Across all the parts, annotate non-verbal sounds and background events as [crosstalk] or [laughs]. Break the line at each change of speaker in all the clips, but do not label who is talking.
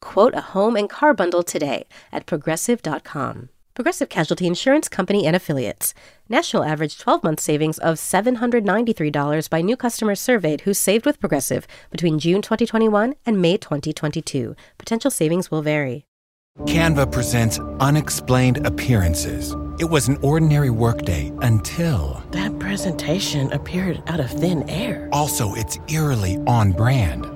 Quote a home and car bundle today at progressive.com. Progressive Casualty Insurance Company and Affiliates. National average 12 month savings of $793 by new customers surveyed who saved with Progressive between June 2021 and May 2022. Potential savings will vary.
Canva presents unexplained appearances. It was an ordinary workday until.
That presentation appeared out of thin air.
Also, it's eerily on brand.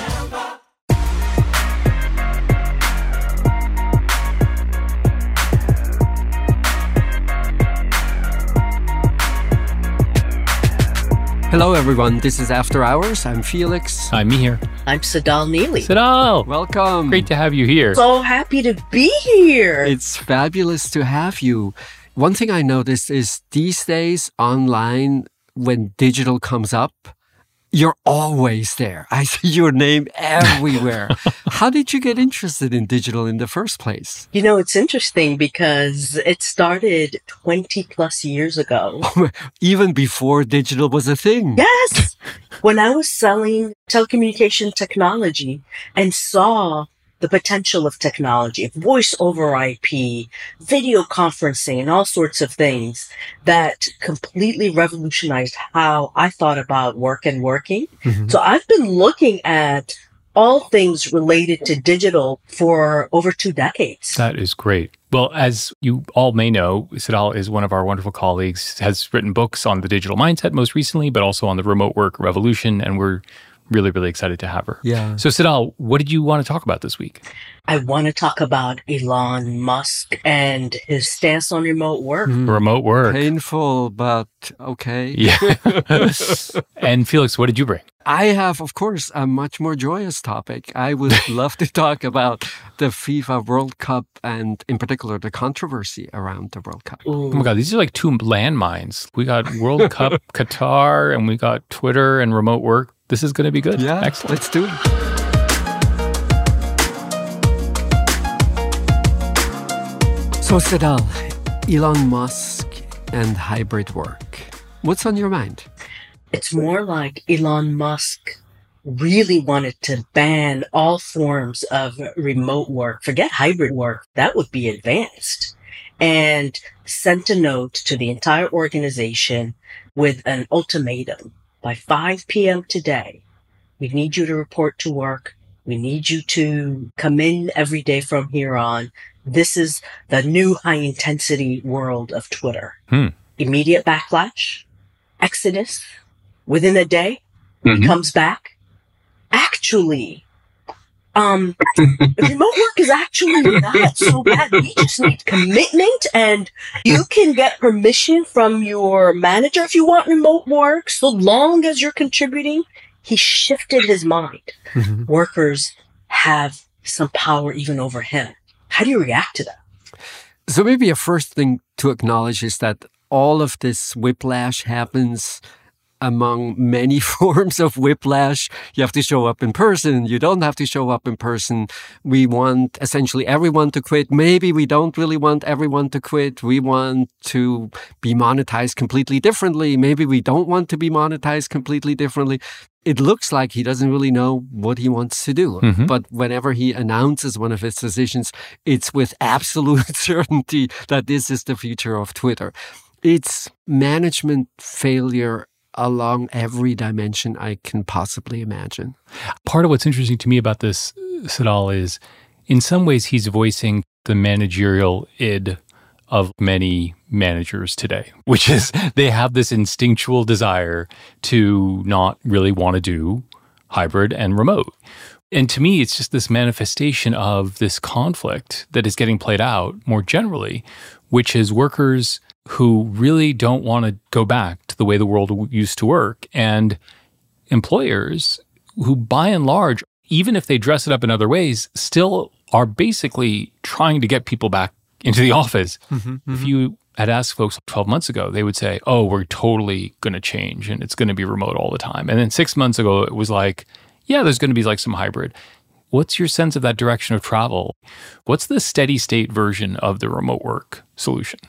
Hello, everyone. This is After Hours. I'm Felix.
I'm Mihir.
I'm Tsedal Neeley.
Tsedal!
Welcome.
Great to have you here.
So happy to be here.
It's fabulous to have you. One thing I noticed is these days online, when digital comes up, you're always there. I see your name everywhere. [laughs] How did you get interested in digital in the first place?
You know, it's interesting because it started 20 plus years ago. [laughs]
Even before digital was a thing.
Yes. [laughs] when I was selling telecommunication technology and saw the potential of technology, of voice over IP, video conferencing, and all sorts of things that completely revolutionized how I thought about work and working. Mm-hmm. So I've been looking at all things related to digital for over two decades.
That is great. Well, as you all may know, Tsedal is one of our wonderful colleagues, has written books on the digital mindset most recently, but also on the remote work revolution. And we're really, really excited to have her.
Yeah.
So, Tsedal, what did you want to talk about this week?
I want to talk about Elon Musk and his stance on remote work.
Mm. Remote work.
Painful, but okay.
Yeah. [laughs] and Felix, what did you bring?
I have, of course, a much more joyous topic. I would [laughs] love to talk about the FIFA World Cup and, in particular, the controversy around the World Cup.
Ooh. Oh my God, these are like two landmines. We got World Cup [laughs] Qatar, and we got Twitter and remote work. This is going to be good.
Yeah,
excellent.
Let's do it. So, Tsedal, Elon Musk and hybrid work. What's on your mind?
It's more like Elon Musk really wanted to ban all forms of remote work. Forget hybrid work. That would be advanced. And sent a note to the entire organization with an ultimatum. By 5 p.m. today, we need you to report to work. We need you to come in every day from here on. This is the new high intensity world of Twitter.
Hmm.
Immediate backlash, exodus, within a day, mm-hmm. comes back. Actually, um, remote work is actually not so bad. We just need commitment and you can get permission from your manager if you want remote work, so long as you're contributing. He shifted his mind. Mm-hmm. Workers have some power even over him. How do you react to that?
So maybe a first thing to acknowledge is that all of this whiplash happens among many [laughs] forms of whiplash. You have to show up in person. You don't have to show up in person. We want essentially everyone to quit. Maybe we don't really want everyone to quit. We want to be monetized completely differently. Maybe we don't want to be monetized completely differently. It looks like he doesn't really know what he wants to do. Mm-hmm. But whenever he announces one of his decisions, it's with [laughs] absolute certainty that this is the future of Twitter. It's management failure along every dimension I can possibly imagine.
Part of what's interesting to me about this, Tsedal, is in some ways he's voicing the managerial id of many managers today, [laughs] which is they have this instinctual desire to not really want to do hybrid and remote. And to me, it's just this manifestation of this conflict that is getting played out more generally, which is workers who really don't want to go back to the way the world used to work and employers who, by and large, even if they dress it up in other ways, still are basically trying to get people back into the office. Mm-hmm, mm-hmm. If you had asked folks 12 months ago, they would say, Oh, we're totally going to change and it's going to be remote all the time. And then six months ago, it was like, Yeah, there's going to be like some hybrid. What's your sense of that direction of travel? What's the steady state version of the remote work solution?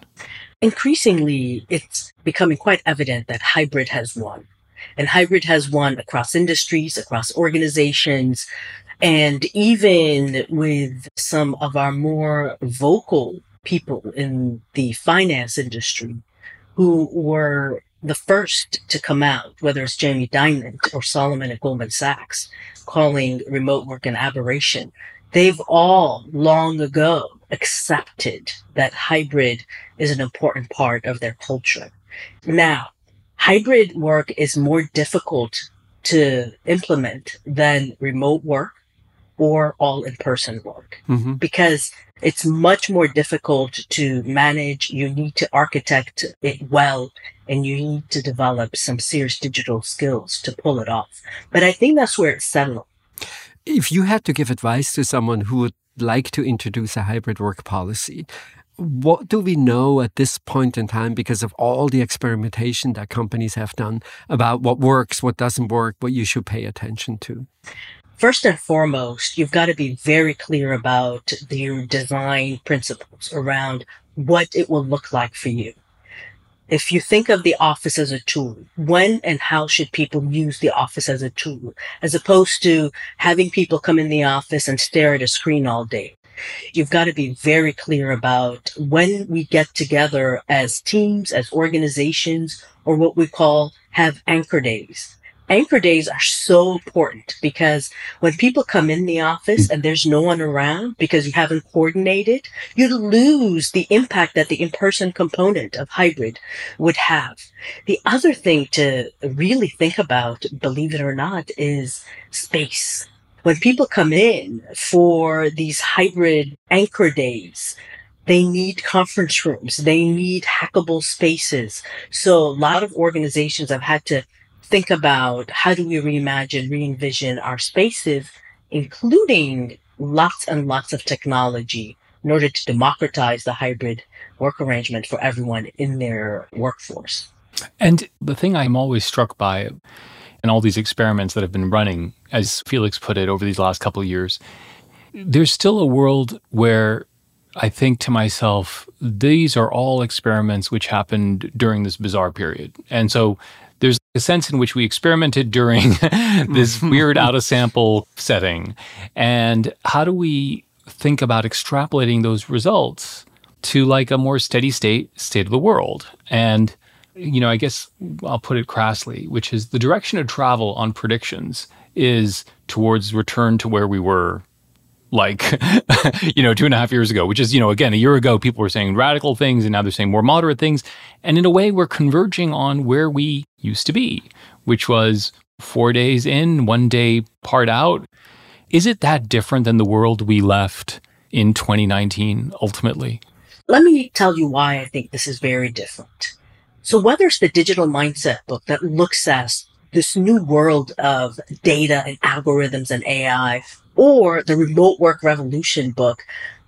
Increasingly, it's becoming quite evident that hybrid has won. And hybrid has won across industries, across organizations, and even with some of our more vocal people in the finance industry who were the first to come out, whether it's Jamie Dimon or Solomon at Goldman Sachs, calling remote work an aberration. They've all long ago accepted that hybrid is an important part of their culture. Now, hybrid work is more difficult to implement than remote work or all in person work mm-hmm. because it's much more difficult to manage. You need to architect it well and you need to develop some serious digital skills to pull it off. But I think that's where it's settled.
If you had to give advice to someone who would like to introduce a hybrid work policy, what do we know at this point in time because of all the experimentation that companies have done about what works, what doesn't work, what you should pay attention to?
First and foremost, you've got to be very clear about your design principles around what it will look like for you. If you think of the office as a tool, when and how should people use the office as a tool, as opposed to having people come in the office and stare at a screen all day? You've got to be very clear about when we get together as teams, as organizations, or what we call have anchor days anchor days are so important because when people come in the office and there's no one around because you haven't coordinated, you lose the impact that the in-person component of hybrid would have. The other thing to really think about, believe it or not, is space. When people come in for these hybrid anchor days, they need conference rooms. They need hackable spaces. So a lot of organizations have had to think about how do we reimagine, re-envision our spaces, including lots and lots of technology in order to democratize the hybrid work arrangement for everyone in their workforce.
And the thing I'm always struck by in all these experiments that have been running, as Felix put it, over these last couple of years, there's still a world where I think to myself, these are all experiments which happened during this bizarre period. And so there's a sense in which we experimented during [laughs] this mm. weird [laughs] out of sample setting. And how do we think about extrapolating those results to like a more steady state state of the world? And, you know, I guess I'll put it crassly, which is the direction of travel on predictions is towards return to where we were like [laughs] you know two and a half years ago which is you know again a year ago people were saying radical things and now they're saying more moderate things. And in a way we're converging on where we used to be which was four days in one day part out. Is it that different than the world we left in 2019 ultimately?
Let me tell you why i think this is very different. So whether it's the digital mindset book that looks at this new world of data and algorithms and ai or the remote work revolution book,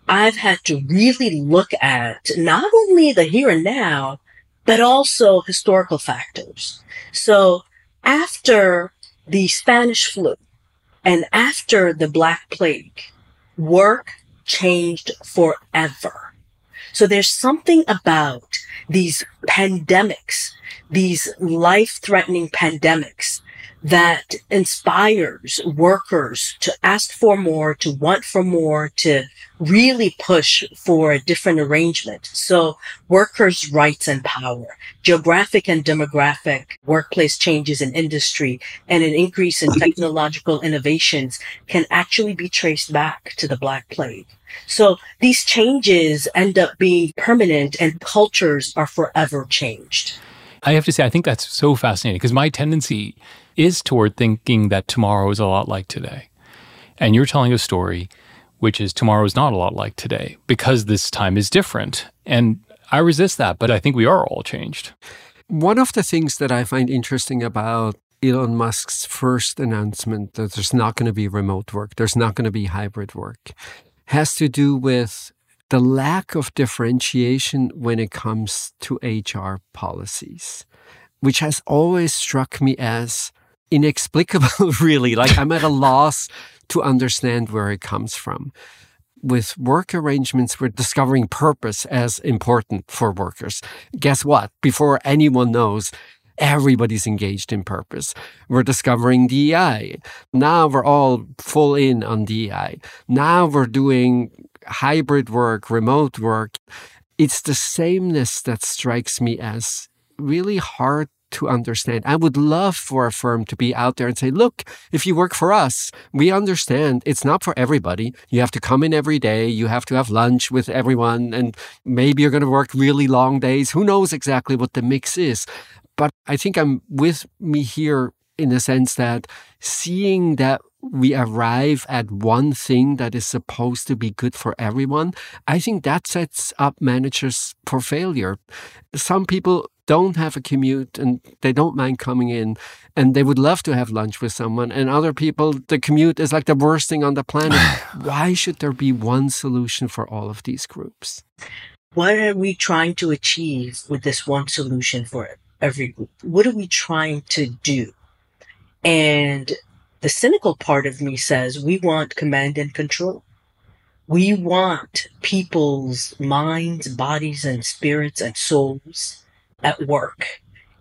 I've had to really look at not only the here and now, but also historical factors. So after the Spanish flu and after the Black Plague, work changed forever. So there's something about these pandemics, these life threatening pandemics that inspires workers to ask for more, to want for more, to really push for a different arrangement. So workers' rights and power, geographic and demographic workplace changes in industry, and an increase in technological innovations can actually be traced back to the Black Plague. So these changes end up being permanent and cultures are forever changed.
I have to say, I think that's so fascinating because my tendency is toward thinking that tomorrow is a lot like today. And you're telling a story which is tomorrow is not a lot like today because this time is different. And I resist that, but I think we are all changed.
One of the things that I find interesting about Elon Musk's first announcement that there's not going to be remote work, there's not going to be hybrid work, has to do with the lack of differentiation when it comes to HR policies, which has always struck me as inexplicable, [laughs] really. Like I'm at a [laughs] loss to understand where it comes from. With work arrangements, we're discovering purpose as important for workers. Guess what? Before anyone knows, everybody's engaged in purpose. We're discovering DEI. Now we're all full in on DEI. Now we're doing hybrid work, remote work. It's the sameness that strikes me as really hard to understand. I would love for a firm to be out there and say, look, if you work for us, we understand it's not for everybody. You have to come in every day. You have to have lunch with everyone. And maybe you're going to work really long days. Who knows exactly what the mix is? But I think I'm with Mihir in the sense that seeing that we arrive at one thing that is supposed to be good for everyone, I think that sets up managers for failure. Some people don't have a commute and they don't mind coming in and they would love to have lunch with someone and other people the commute is like the worst thing on the planet. [sighs] Why should there be one solution for all of these groups?
What are we trying to achieve with this one solution for every group? What are we trying to do? And the cynical part of me says we want command and control. We want people's minds bodies and spirits and souls at work.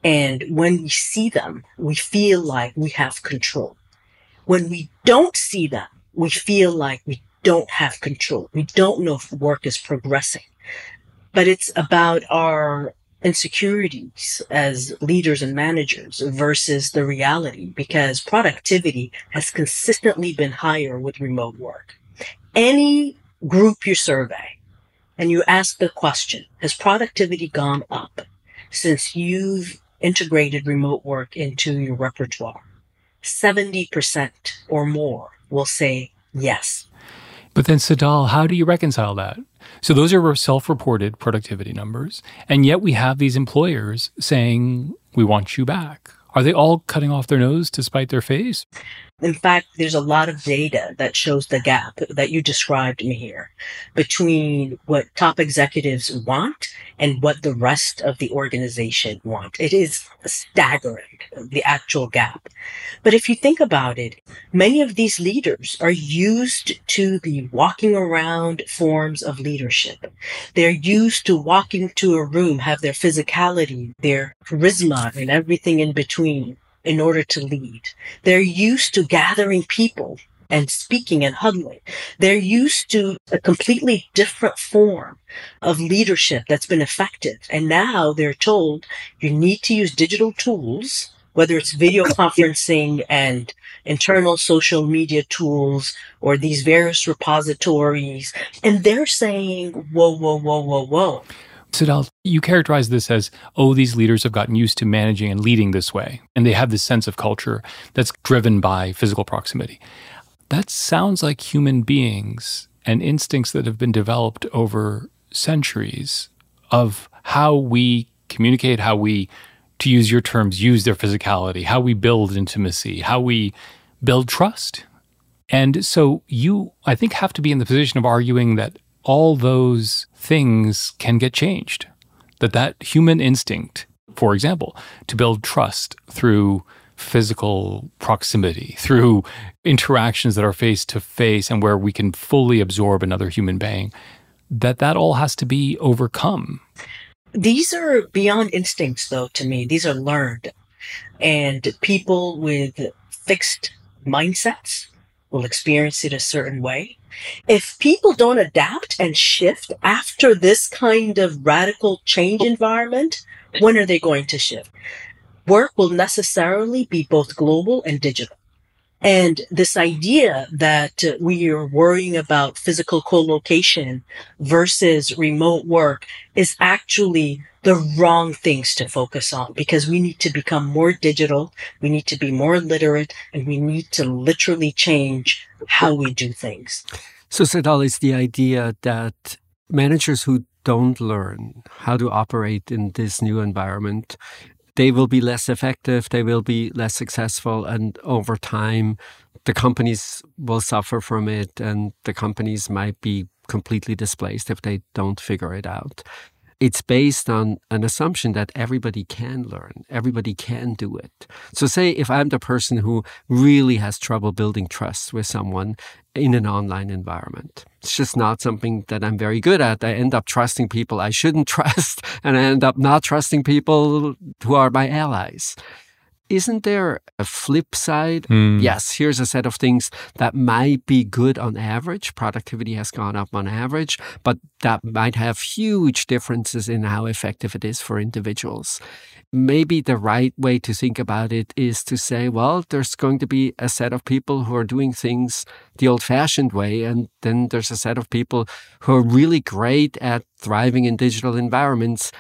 And when we see them, we feel like we have control. When we don't see them, we feel like we don't have control. We don't know if work is progressing. But it's about our insecurities as leaders and managers versus the reality because productivity has consistently been higher with remote work. Any group you survey and you ask the question, has productivity gone up? Since you've integrated remote work into your repertoire, 70% or more will say yes.
But then, Tsedal, how do you reconcile that? So, those are self reported productivity numbers. And yet, we have these employers saying, we want you back. Are they all cutting off their nose to spite their face?
In fact, there's a lot of data that shows the gap that you described Mihir between what top executives want and what the rest of the organization want. It is staggering, the actual gap. But if you think about it, many of these leaders are used to the walking around forms of leadership. They're used to walking to a room, have their physicality, their charisma, and everything in between in order to lead. They're used to gathering people and speaking and huddling. They're used to a completely different form of leadership that's been effective. And now they're told you need to use digital tools, whether it's video conferencing and internal social media tools or these various repositories. And they're saying, whoa, whoa, whoa, whoa, whoa.
Tsedal, you characterize this as, oh, these leaders have gotten used to managing and leading this way, and they have this sense of culture that's driven by physical proximity. That sounds like human beings and instincts that have been developed over centuries of how we communicate, how we, to use your terms, use their physicality, how we build intimacy, how we build trust. And so you, I think, have to be in the position of arguing that all those things can get changed. That that human instinct, for example, to build trust through physical proximity, through interactions that are face to face and where we can fully absorb another human being, that that all has to be overcome.
These are beyond instincts, though, to me. These are learned. And people with fixed mindsets will experience it a certain way. If people don't adapt and shift after this kind of radical change environment, when are they going to shift? Work will necessarily be both global and digital. And this idea that we are worrying about physical co-location versus remote work is actually the wrong things to focus on because we need to become more digital. We need to be more literate and we need to literally change how we do things.
So, Tsedal, is the idea that managers who don't learn how to operate in this new environment they will be less effective, they will be less successful, and over time, the companies will suffer from it, and the companies might be completely displaced if they don't figure it out it's based on an assumption that everybody can learn, everybody can do it. So, say if I'm the person who really has trouble building trust with someone in an online environment, it's just not something that I'm very good at. I end up trusting people I shouldn't [laughs] trust, and I end up not trusting people who are my allies isn't there a flip side? Mm. Yes, here's a set of things that might be good on average. Productivity has gone up on average, but that might have huge differences in how effective it is for individuals. Maybe the right way to think about it is to say, well, there's going to be a set of people who are doing things the old fashioned way, and then there's a set of people who are really great at thriving in digital environments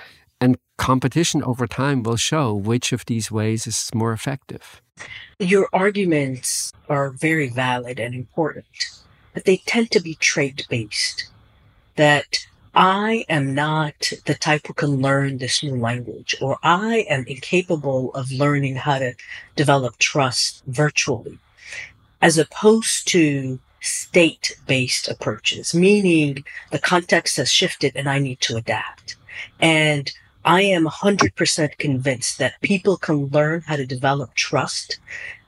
and competition over time will show which of these ways is more effective.
Your arguments are very valid and important, but they tend to be trait based. That I am not the type who can learn this new language, or I am incapable of learning how to develop trust virtually, as opposed to state based approaches, meaning the context has shifted and I need to adapt. And I am 100% convinced that people can learn how to develop trust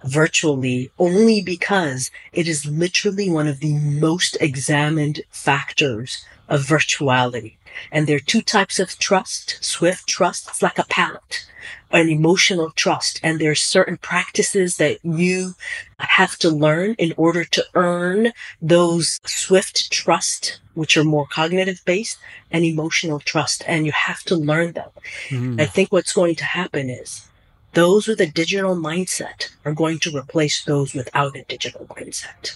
virtually only because it is literally one of the most examined factors of virtuality. And there are two types of trust. Swift trust, it's like a palette an emotional trust. And there are certain practices that you have to learn in order to earn those swift trust, which are more cognitive based and emotional trust. And you have to learn them. Mm. I think what's going to happen is those with a digital mindset are going to replace those without a digital mindset.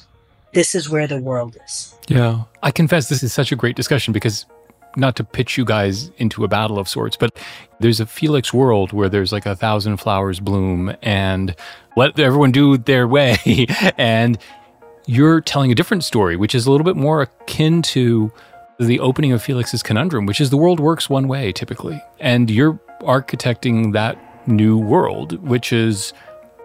This is where the world is.
Yeah. I confess this is such a great discussion because not to pitch you guys into a battle of sorts, but there's a Felix world where there's like a thousand flowers bloom and let everyone do their way. [laughs] and you're telling a different story, which is a little bit more akin to the opening of Felix's conundrum, which is the world works one way typically. And you're architecting that new world, which is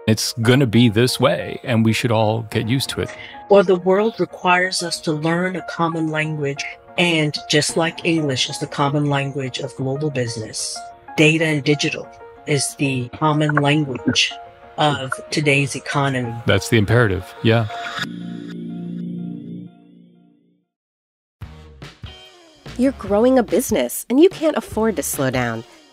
it's going to be this way, and we should all get used to it.
Or the world requires us to learn a common language and just like English is the common language of global business, data and digital is the common language of today's economy.
That's the imperative. Yeah.
You're growing a business and you can't afford to slow down.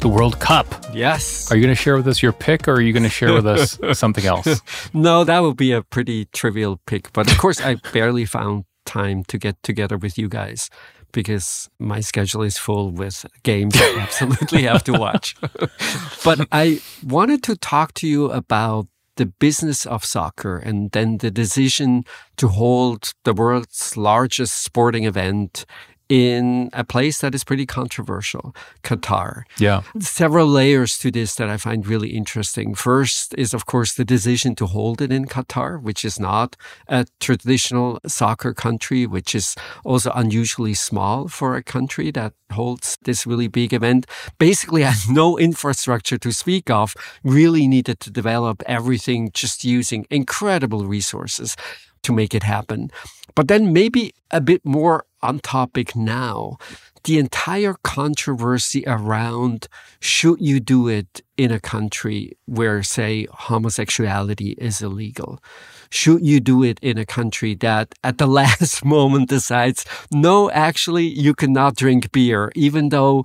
the World Cup.
Yes.
Are you going to share with us your pick or are you going to share with us [laughs] something else?
no, that would be a pretty trivial pick. But of course, I barely found time to get together with you guys because my schedule is full with games I absolutely have to watch. [laughs] but I wanted to talk to you about the business of soccer and then the decision to hold the world's largest sporting event in a place that is pretty controversial, Qatar.
Yeah.
Several layers to this that I find really interesting. First is, of course, the decision to hold it in Qatar, which is not a traditional soccer country, which is also unusually small for a country that holds this really big event. Basically, [laughs] had no infrastructure to speak of, really needed to develop everything just using incredible resources to make it happen. But then maybe a bit more on topic now. The entire controversy around should you do it in a country where, say, homosexuality is illegal? Should you do it in a country that at the [laughs] last moment decides, no, actually, you cannot drink beer, even though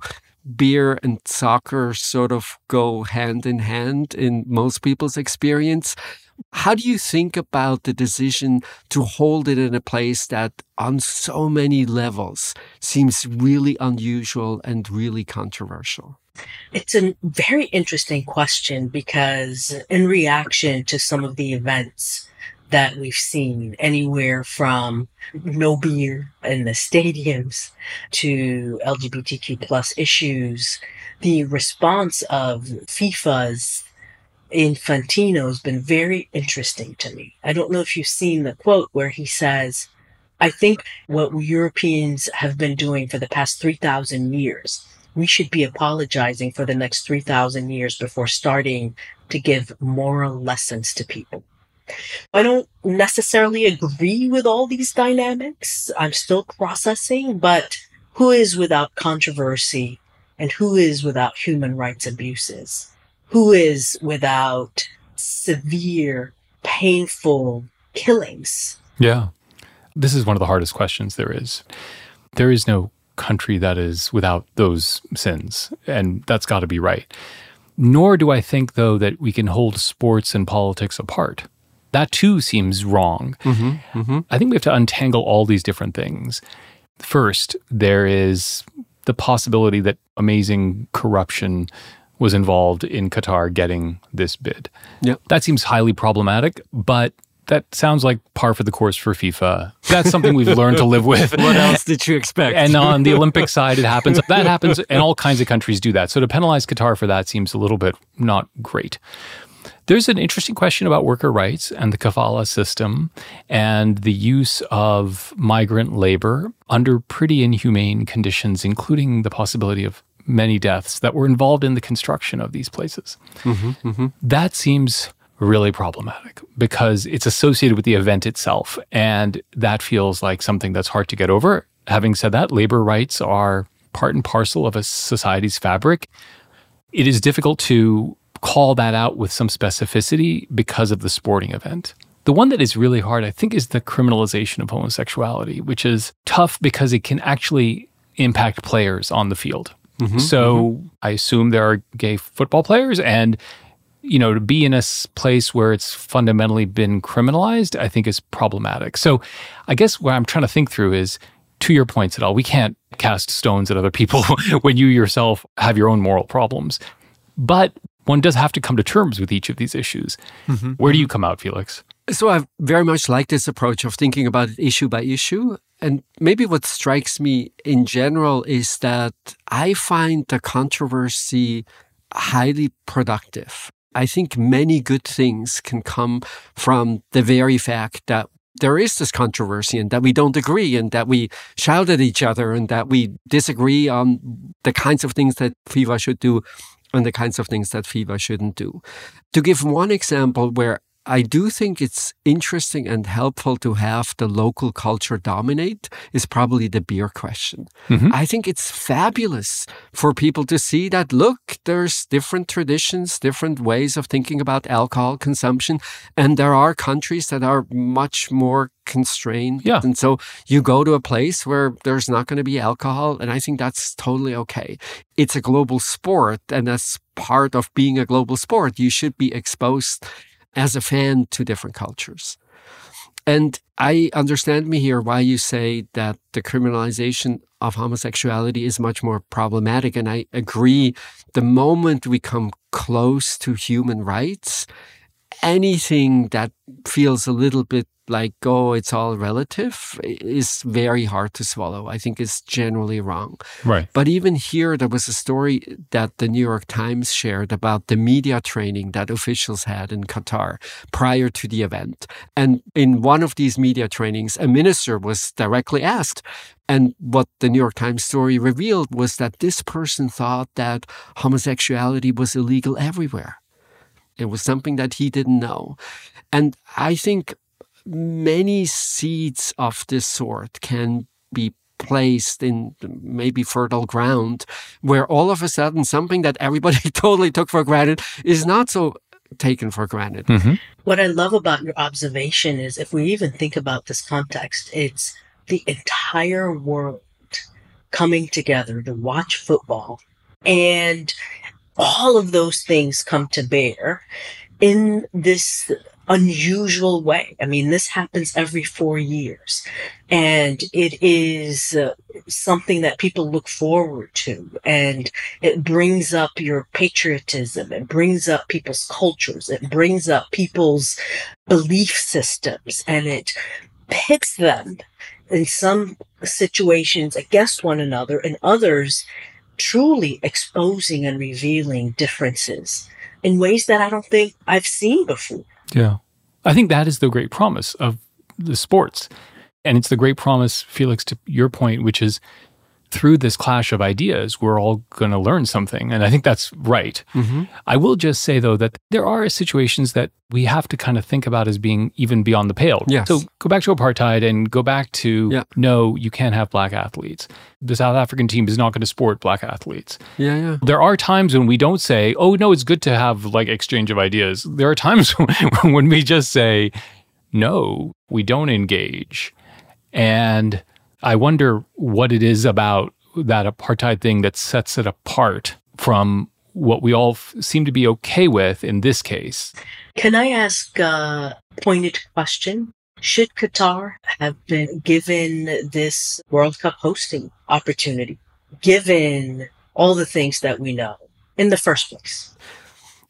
beer and soccer sort of go hand in hand in most people's experience? How do you think about the decision to hold it in a place that on so many levels seems really unusual and really controversial?
It's a very interesting question because in reaction to some of the events that we've seen anywhere from no beer in the stadiums to LGBTQ plus issues, the response of FIFA's Infantino has been very interesting to me. I don't know if you've seen the quote where he says, I think what Europeans have been doing for the past 3,000 years, we should be apologizing for the next 3,000 years before starting to give moral lessons to people. I don't necessarily agree with all these dynamics. I'm still processing, but who is without controversy and who is without human rights abuses? Who is without severe, painful killings?
Yeah. This is one of the hardest questions there is. There is no country that is without those sins, and that's got to be right. Nor do I think, though, that we can hold sports and politics apart. That too seems wrong. Mm-hmm, mm-hmm. I think we have to untangle all these different things. First, there is the possibility that amazing corruption was involved in Qatar getting this bid.
Yep.
That seems highly problematic, but that sounds like par for the course for FIFA. That's something we've [laughs] learned to live with.
what else did you expect?
and on the Olympic side, it happens. That happens, and all kinds of countries do that. So to penalize Qatar for that seems a little bit not great. There's an interesting question about worker rights and the kafala system and the use of migrant labor under pretty inhumane conditions, including the possibility of many deaths that were involved in the construction of these places. Mm-hmm, mm-hmm. That seems really problematic because it's associated with the event itself. And that feels like something that's hard to get over. Having said that, labor rights are part and parcel of a society's fabric. It is difficult to call that out with some specificity because of the sporting event. The one that is really hard, I think, is the criminalization of homosexuality, which is tough because it can actually impact players on the field. Mm-hmm, so mm-hmm. I assume there are gay football players, and you know, to be in a place where it's fundamentally been criminalized, I think is problematic. So I guess what I'm trying to think through is to your points at all, we can't cast stones at other people [laughs] when you yourself have your own moral problems. But one does have to come to terms with each of these issues. Mm-hmm. Where do you come out, Felix?
So I very much like this approach of thinking about it issue by issue. And maybe what strikes me in general is that I find the controversy highly productive. I think many good things can come from the very fact that there is this controversy and that we don't agree and that we shout at each other and that we disagree on the kinds of things that FIFA should do and the kinds of things that FIFA shouldn't do. To give one example where I do think it's interesting and helpful to have the local culture dominate is probably the beer question. Mm-hmm. I think it's fabulous for people to see that look, there's different traditions, different ways of thinking about alcohol consumption, and there are countries that are much more constrained.
Yeah.
And so you go to a place where there's not going to be alcohol, and I think that's totally okay. It's a global sport, and as part of being a global sport, you should be exposed as a fan to different cultures. And I understand Mihir why you say that the criminalization of homosexuality is much more problematic. And I agree. The moment we come close to human rights, anything that feels a little bit like, oh, it's all relative is very hard to swallow. I think it's generally wrong.
Right.
But even here, there was a story that the New York Times shared about the media training that officials had in Qatar prior to the event. And in one of these media trainings, a minister was directly asked. And what the New York Times story revealed was that this person thought that homosexuality was illegal everywhere. It was something that he didn't know. And I think many seeds of this sort can be placed in maybe fertile ground where all of a sudden something that everybody [laughs] totally took for granted is not so taken for granted.
Mm-hmm.
What I love about your observation is if we even think about this context, it's the entire world coming together to watch football and all of those things come to bear in this unusual way. I mean, this happens every four years and it is uh, something that people look forward to and it brings up your patriotism. It brings up people's cultures. It brings up people's belief systems and it pits them in some situations against one another and others truly exposing and revealing differences in ways that I don't think I've seen before.
Yeah. I think that is the great promise of the sports. And it's the great promise, Felix, to your point, which is through this clash of ideas, we're all going to learn something. And I think that's right.
Mm-hmm.
I will just say, though, that there are situations that we have to kind of think about as being even beyond the pale.
Yes.
So go back to apartheid and go back to
Yeah.
no, you can't have black athletes. The South African team is not going to sport black athletes.
Yeah, yeah.
There are times when we don't say, oh, no, it's good to have like exchange of ideas. There are times [laughs] when we just say, no, we don't engage. And I wonder what it is about that apartheid thing that sets it apart from what we all f- seem to be okay with in this case.
Can I ask a pointed question? Should Qatar have been given this World Cup hosting opportunity, given all the things that we know in the first place?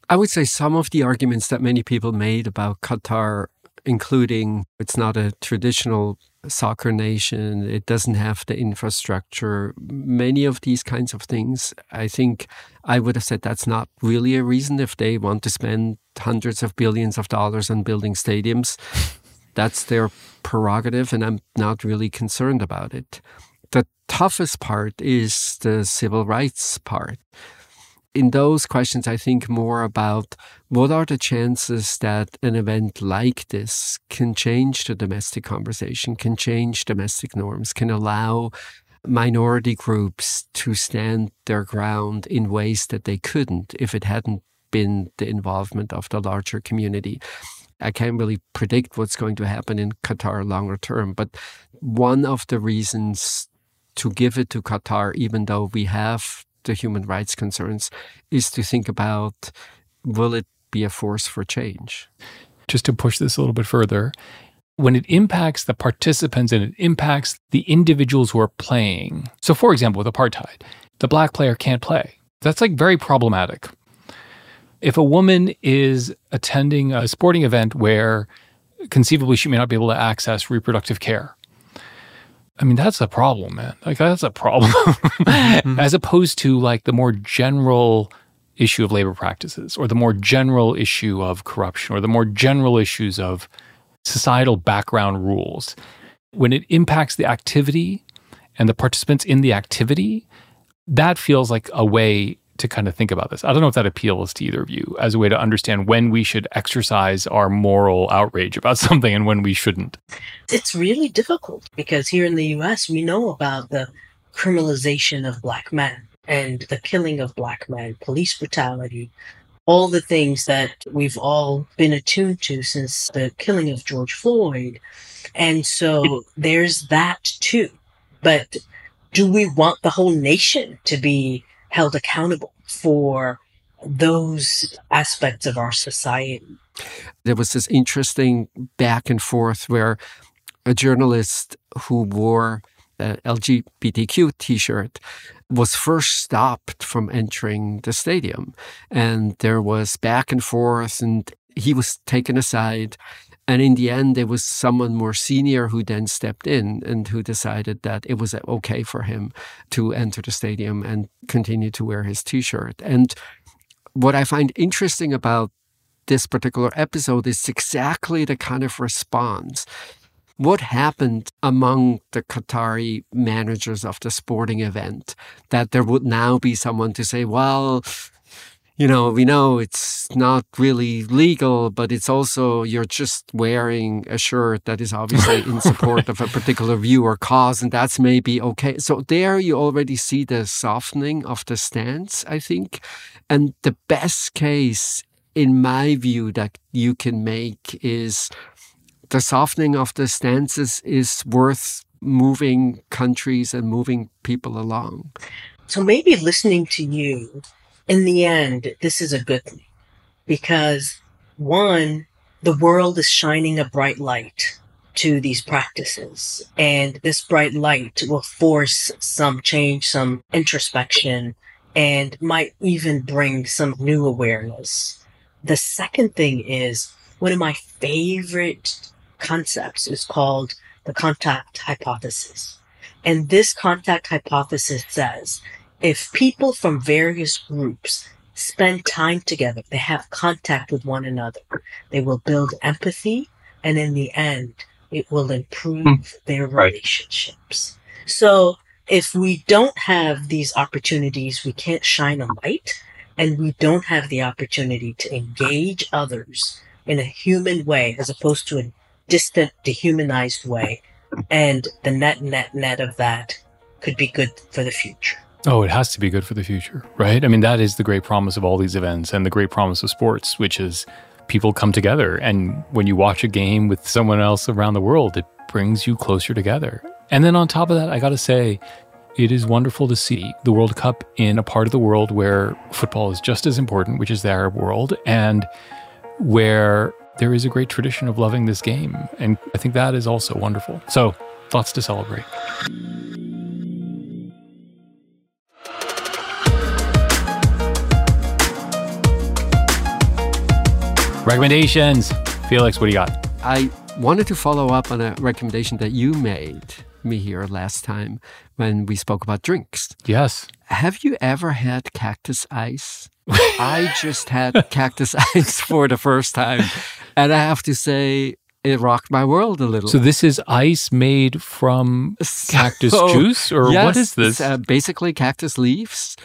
I would say some of the arguments that many people made about Qatar, including it's not a traditional soccer nation, it doesn't have the infrastructure, many of these kinds of things, I think I would have said that's not really a reason if they want to spend hundreds of billions of dollars on building stadiums. That's their prerogative, and I'm not really concerned about it. The toughest part is the civil rights part in those questions, I think more about what are the chances that an event like this can change the domestic conversation, can change domestic norms, can allow minority groups to stand their ground in ways that they couldn't if it hadn't been the involvement of the larger community. I can't really predict what's going to happen in Qatar longer term, but one of the reasons to give it to Qatar, even though we have the human rights concerns is to think about will it be a force for change?
Just to push this a little bit further, when it impacts the participants and it impacts the individuals who are playing. So, for example, with apartheid, the black player can't play. That's like very problematic. If a woman is attending a sporting event where conceivably she may not be able to access reproductive care, I mean, that's a problem, man. Like, that's a problem. Mm-hmm. [laughs] As opposed to like the more general issue of labor practices or the more general issue of corruption or the more general issues of societal background rules. When it impacts the activity and the participants in the activity, that feels like a way to kind of think about this. I don't know if that appeals to either of you as a way to understand when we should exercise our moral outrage about [laughs] something and when we shouldn't.
It's really difficult because here in the US, we know about the criminalization of black men and the killing of black men, police brutality, all the things that we've all been attuned to since the killing of George Floyd. And so there's that too. But do we want the whole nation to be held accountable for those aspects of our society?
There was this interesting back and forth where a journalist who wore an LGBTQ t shirt was first stopped from entering the stadium. And there was back and forth, and he was taken aside. And in the end, there was someone more senior who then stepped in and who decided that it was okay for him to enter the stadium and continue to wear his t shirt. And what I find interesting about this particular episode is exactly the kind of response. What happened among the Qatari managers of the sporting event that there would now be someone to say, well, you know, we know it's not really legal, but it's also you're just wearing a shirt that is obviously [laughs] in support of a particular view or cause, and that's maybe okay. So there you already see the softening of the stance, I think. And the best case, in my view, that you can make is the softening of the stances is worth moving countries and moving people along.
So maybe listening to you in the end, this is a good thing because one, the world is shining a bright light to these practices and this bright light will force some change, some introspection and might even bring some new awareness. The second thing is one of my favorite concepts is called the contact hypothesis. And this contact hypothesis says if people from various groups spend time together, they have contact with one another, they will build empathy, and in the end, it will improve mm. their relationships. Right. So if we don't have these opportunities, we can't shine a light, and we don't have the opportunity to engage others in a human way as opposed to a distant, dehumanized way. And the net, net, net of that could be good for the future.
Oh, it has to be good for the future, right? I mean, that is the great promise of all these events and the great promise of sports, which is people come together. And when you watch a game with someone else around the world, it brings you closer together. And then on top of that, I got to say, it is wonderful to see the World Cup in a part of the world where football is just as important, which is the Arab world, and where there is a great tradition of loving this game. And I think that is also wonderful. So, lots to celebrate. Recommendations. Felix, what do you got?
I wanted to follow up on a recommendation that you made me here last time when we spoke about drinks.
Yes.
Have you ever had cactus ice? [laughs] I just had cactus [laughs] ice for the first time. And I have to say, it rocked my world a little.
So this is ice made from cactus so, juice, or
yes,
what is this?
Uh, basically, cactus leaves,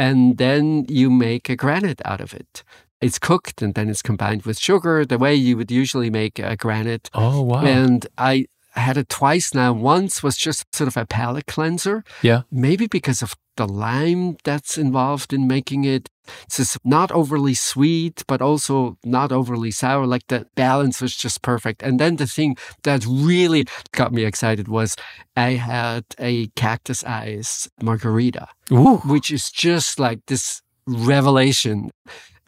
and then you make a granita out of it it's cooked and then it's combined with sugar the way you would usually make a granita.
Oh, wow.
And I had it twice now. Once was just sort of a palate cleanser.
Yeah.
Maybe because of the lime that's involved in making it. It's just not overly sweet, but also not overly sour. Like the balance was just perfect. And then the thing that really got me excited was I had a cactus ice margarita,
Ooh.
which is just like this revelation.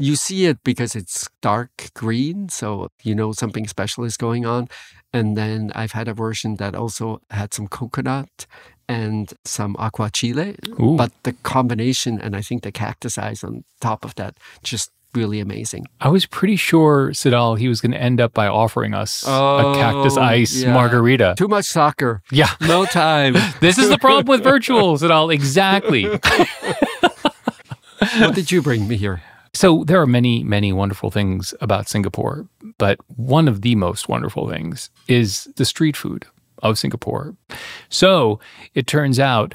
You see it because it's dark green, so you know something special is going on. And then I've had a version that also had some coconut and some aguachile.
Ooh.
But the combination, and I think the cactus eyes on top of that, just really amazing.
I was pretty sure Tsedal he was going to end up by offering us oh, a cactus oh, ice yeah. margarita.
Too much soccer.
Yeah,
no time. [laughs]
this is the problem with virtual Tsedal. Exactly. [laughs]
what did you bring me here?
So there are many, many wonderful things about Singapore, but one of the most wonderful things is the street food of Singapore. So it turns out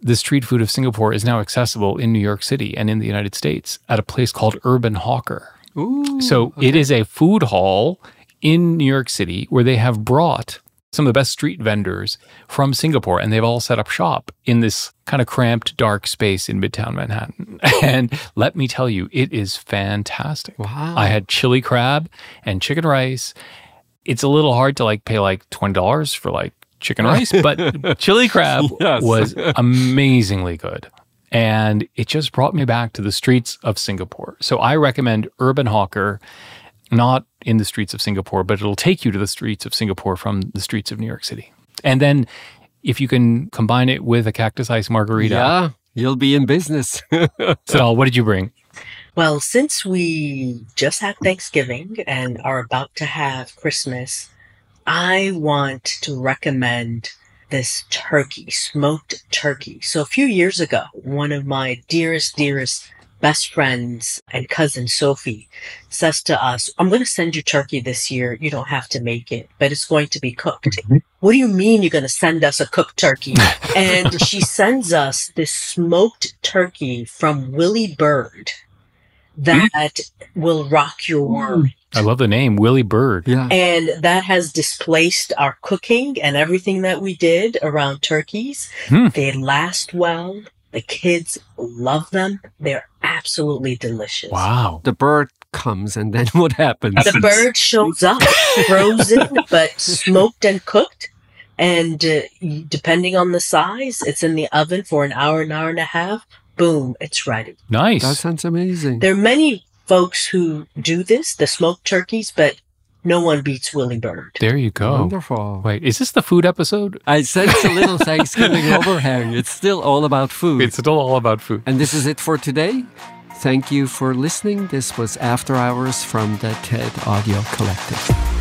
the street food of Singapore is now accessible in New York City and in the United States at a place called Urban Hawker.
Ooh,
so
okay.
it is a food hall in New York City where they have brought some of the best street vendors from Singapore, and they've all set up shop in this kind of cramped, dark space in Midtown Manhattan. [laughs] And let me tell you, it is fantastic.
Wow.
I had chili crab and chicken rice. It's a little hard to like pay like $20 for like chicken [laughs] rice, but chili crab [laughs] yes. was amazingly good. And it just brought me back to the streets of Singapore. So I recommend Urban Hawker not in the streets of Singapore, but it'll take you to the streets of Singapore from the streets of New York City. And then if you can combine it with a cactus ice margarita.
Yeah, you'll be in business. [laughs]
so, what did you bring?
Well, since we just had Thanksgiving and are about to have Christmas, I want to recommend this turkey, smoked turkey. So a few years ago, one of my dearest, dearest best friends and cousin Sophie says to us, I'm going to send you turkey this year. You don't have to make it, but it's going to be cooked.
Mm-hmm.
What do you mean you're going to send us a cooked turkey? [laughs] and she sends us this smoked turkey from Willie Bird that will rock your world.
I love the name, Willie Bird.
Yeah.
And that has displaced our cooking and everything that we did around turkeys.
Hmm.
They last well. The kids love them. They're absolutely delicious.
Wow.
The bird comes and then [laughs] what happens?
The bird shows up frozen, but smoked and cooked. And uh, depending on the size, it's in the oven for an hour, an hour and a half. Boom, it's ready.
Nice.
That sounds amazing.
There are many folks who do this, the smoked turkeys, but no one beats Willie Bird.
there you go.
Wonderful.
Wait, is this the food episode?
I sense a little [laughs] Thanksgiving overhang. It's still all about food.
It's still all about food.
and this is it for today. Thank you for listening. This was After Hours from the TED Audio Collective.